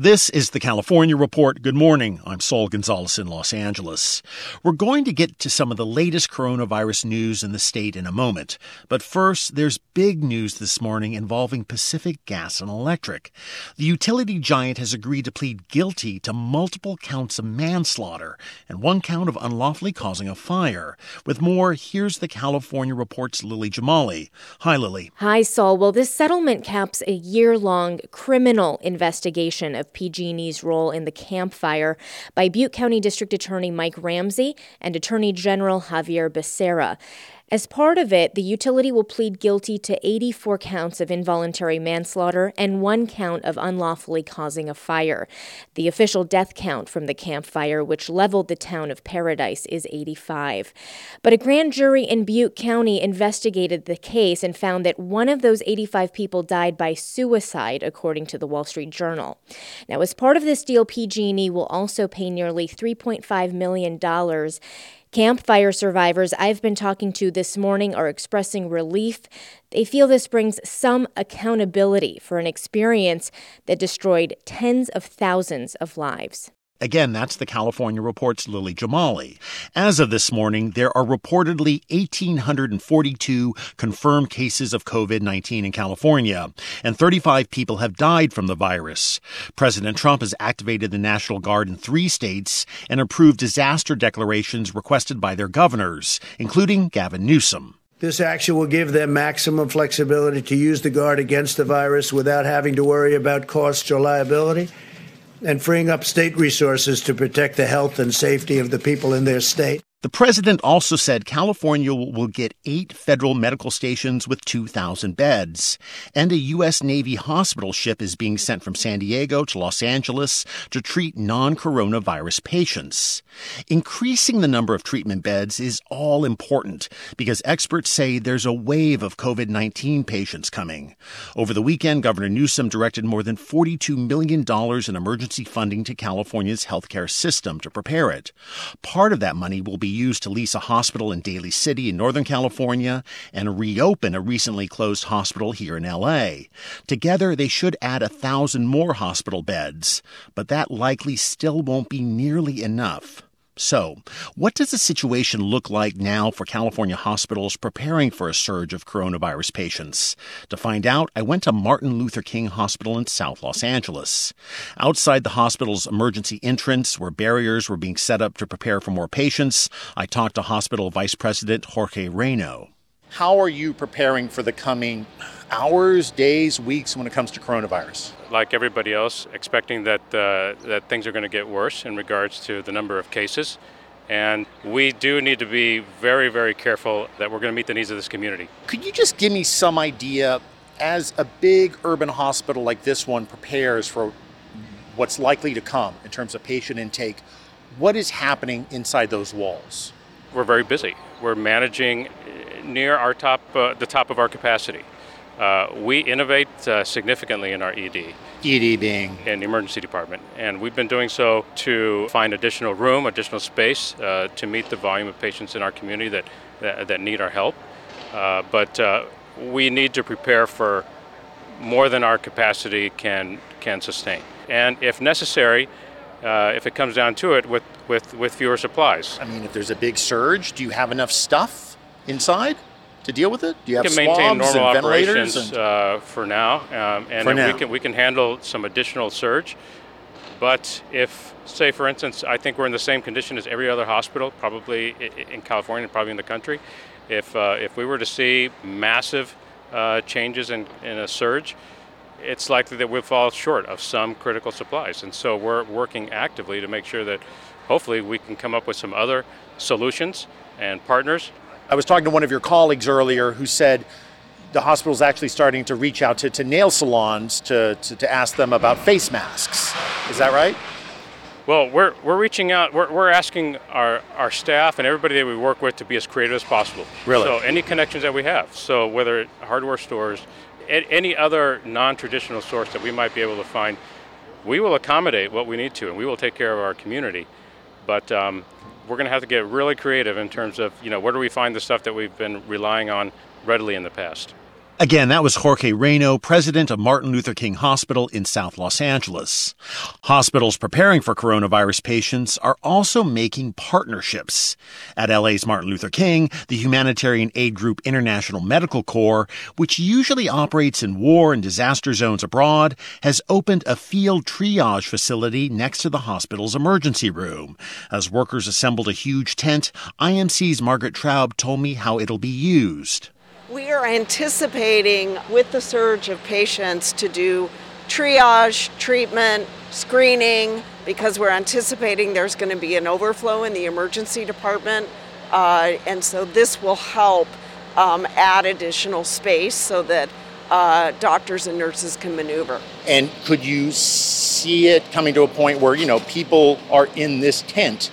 This is the California Report. Good morning. I'm Saul Gonzalez in Los Angeles. We're going to get to some of the latest coronavirus news in the state in a moment. But first, there's big news this morning involving Pacific Gas and Electric. The utility giant has agreed to plead guilty to multiple counts of manslaughter and one count of unlawfully causing a fire. With more, here's the California Report's Lily Jamali. Hi, Lily. Hi, Saul. Well, this settlement caps a year long criminal investigation of PG&E's role in the Camp Fire by Butte County District Attorney Mike Ramsey and Attorney General Xavier Becerra. As part of it, the utility will plead guilty to 84 counts of involuntary manslaughter and one count of unlawfully causing a fire. The official death count from the Camp Fire, which leveled the town of Paradise, is 85. But a grand jury in Butte County investigated the case and found that one of those 85 people died by suicide, according to the Wall Street Journal. Now, as part of this deal, PG&E will also pay nearly $3.5 million Camp Fire survivors I've been talking to this morning are expressing relief. They feel this brings some accountability for an experience that destroyed tens of thousands of lives. Again, that's the California Report's Lily Jamali. As of this morning, there are reportedly 1,842 confirmed cases of COVID 19 in California, and 35 people have died from the virus. President Trump has activated the National Guard in three states and approved disaster declarations requested by their governors, including Gavin Newsom. This action will give them maximum flexibility to use the Guard against the virus without having to worry about costs or liability and freeing up state resources to protect the health and safety of the people in their state. The president also said California will get eight federal medical stations with 2,000 beds. And a U.S. Navy hospital ship is being sent from San Diego to Los Angeles to treat non coronavirus patients. Increasing the number of treatment beds is all important because experts say there's a wave of COVID 19 patients coming. Over the weekend, Governor Newsom directed more than $42 million in emergency funding to California's healthcare system to prepare it. Part of that money will be be used to lease a hospital in Daly City in Northern California and reopen a recently closed hospital here in LA. Together, they should add a thousand more hospital beds, but that likely still won't be nearly enough. So, what does the situation look like now for California hospitals preparing for a surge of coronavirus patients? To find out, I went to Martin Luther King Hospital in South Los Angeles. Outside the hospital's emergency entrance, where barriers were being set up to prepare for more patients, I talked to hospital vice president Jorge Reyno. How are you preparing for the coming hours, days, weeks when it comes to coronavirus? Like everybody else, expecting that uh, that things are going to get worse in regards to the number of cases, and we do need to be very, very careful that we're going to meet the needs of this community. Could you just give me some idea, as a big urban hospital like this one prepares for what's likely to come in terms of patient intake? What is happening inside those walls? We're very busy. We're managing near our top, uh, the top of our capacity. Uh, we innovate uh, significantly in our ED. ED being? In the emergency department. And we've been doing so to find additional room, additional space uh, to meet the volume of patients in our community that, that, that need our help. Uh, but uh, we need to prepare for more than our capacity can, can sustain. And if necessary, uh, if it comes down to it, with, with, with fewer supplies. I mean, if there's a big surge, do you have enough stuff inside? to deal with it? Do you have we can maintain normal operations and... uh, for now, um, and for now. we can we can handle some additional surge. But if, say, for instance, I think we're in the same condition as every other hospital, probably in California, and probably in the country. If uh, if we were to see massive uh, changes in, in a surge, it's likely that we'll fall short of some critical supplies. And so we're working actively to make sure that hopefully we can come up with some other solutions and partners I was talking to one of your colleagues earlier who said the hospital is actually starting to reach out to, to nail salons to, to, to, ask them about face masks. Is that right? Well, we're, we're reaching out, we're, we're asking our, our staff and everybody that we work with to be as creative as possible. Really? So, any connections that we have. So, whether hardware stores, any other non traditional source that we might be able to find, we will accommodate what we need to and we will take care of our community. But um, we're going to have to get really creative in terms of, you know, where do we find the stuff that we've been relying on readily in the past. Again, that was Jorge Reyno, president of Martin Luther King Hospital in South Los Angeles. Hospitals preparing for coronavirus patients are also making partnerships. At LA's Martin Luther King, the humanitarian aid group International Medical Corps, which usually operates in war and disaster zones abroad, has opened a field triage facility next to the hospital's emergency room. As workers assembled a huge tent, IMC's Margaret Traub told me how it'll be used. We are anticipating, with the surge of patients, to do triage, treatment, screening, because we're anticipating there's going to be an overflow in the emergency department. Uh, and so this will help um, add additional space so that uh, doctors and nurses can maneuver. And could you see it coming to a point where, you know, people are in this tent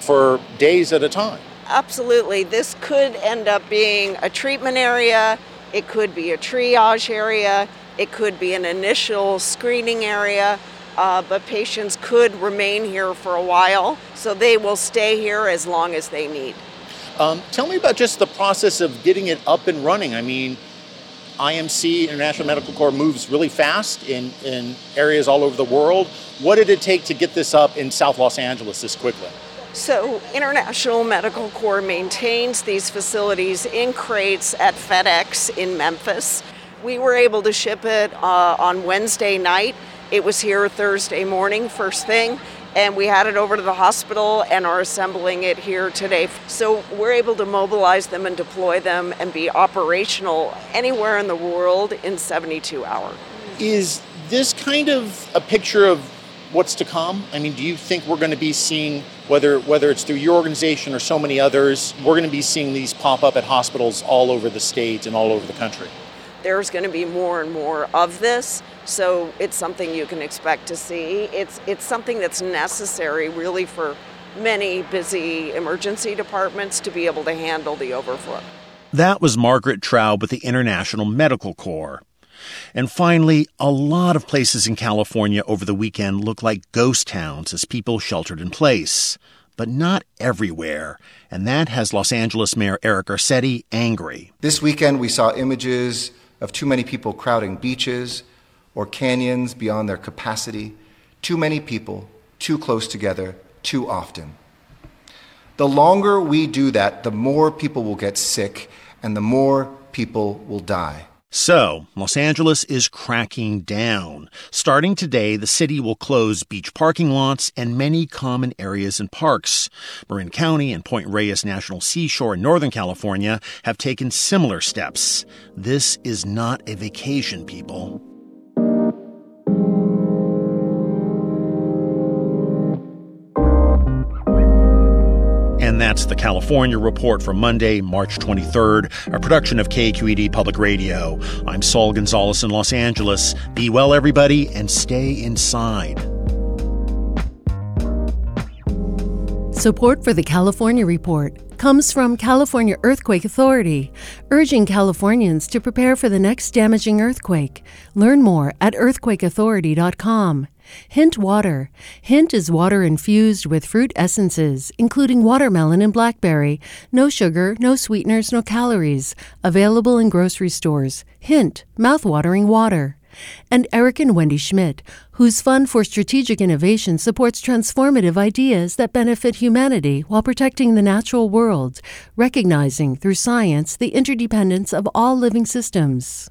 for days at a time? Absolutely. This could end up being a treatment area, it could be a triage area, it could be an initial screening area. Uh, but patients could remain here for a while, so they will stay here as long as they need. Um, tell me about just the process of getting it up and running. I mean, IMC, International Medical Corps, moves really fast in, in areas all over the world. What did it take to get this up in South Los Angeles this quickly? So, International Medical Corps maintains these facilities in crates at FedEx in Memphis. We were able to ship it uh, on Wednesday night. It was here Thursday morning, first thing, and we had it over to the hospital and are assembling it here today. So, we're able to mobilize them and deploy them and be operational anywhere in the world in 72 hours. Is this kind of a picture of what's to come? I mean, do you think we're going to be seeing whether whether it's through your organization or so many others, we're going to be seeing these pop up at hospitals all over the state and all over the country? There's going to be more and more of this, so it's something you can expect to see. It's it's something that's necessary really for many busy emergency departments to be able to handle the overflow. That was Margaret Traub with the International Medical Corps. And finally, a lot of places in California over the weekend look like ghost towns as people sheltered in place. But not everywhere, and that has Los Angeles Mayor Eric Garcetti angry. This weekend, we saw images of too many people crowding beaches or canyons beyond their capacity, too many people, too close together, too often. The longer we do that, the more people will get sick and the more people will die. So, Los Angeles is cracking down. Starting today, the city will close beach parking lots and many common areas and parks. Marin County and Point Reyes National Seashore in Northern California have taken similar steps. This is not a vacation, people. That's the California Report for Monday, March 23rd, a production of KQED Public Radio. I'm Saul Gonzalez in Los Angeles. Be well, everybody, and stay inside. Support for the California Report comes from California Earthquake Authority, urging Californians to prepare for the next damaging earthquake. Learn more at earthquakeauthority.com. Hint Water. Hint is water infused with fruit essences, including watermelon and blackberry. No sugar, no sweeteners, no calories. Available in grocery stores. Hint, mouthwatering water and Eric and Wendy Schmidt, whose Fund for Strategic Innovation supports transformative ideas that benefit humanity while protecting the natural world, recognizing through science the interdependence of all living systems.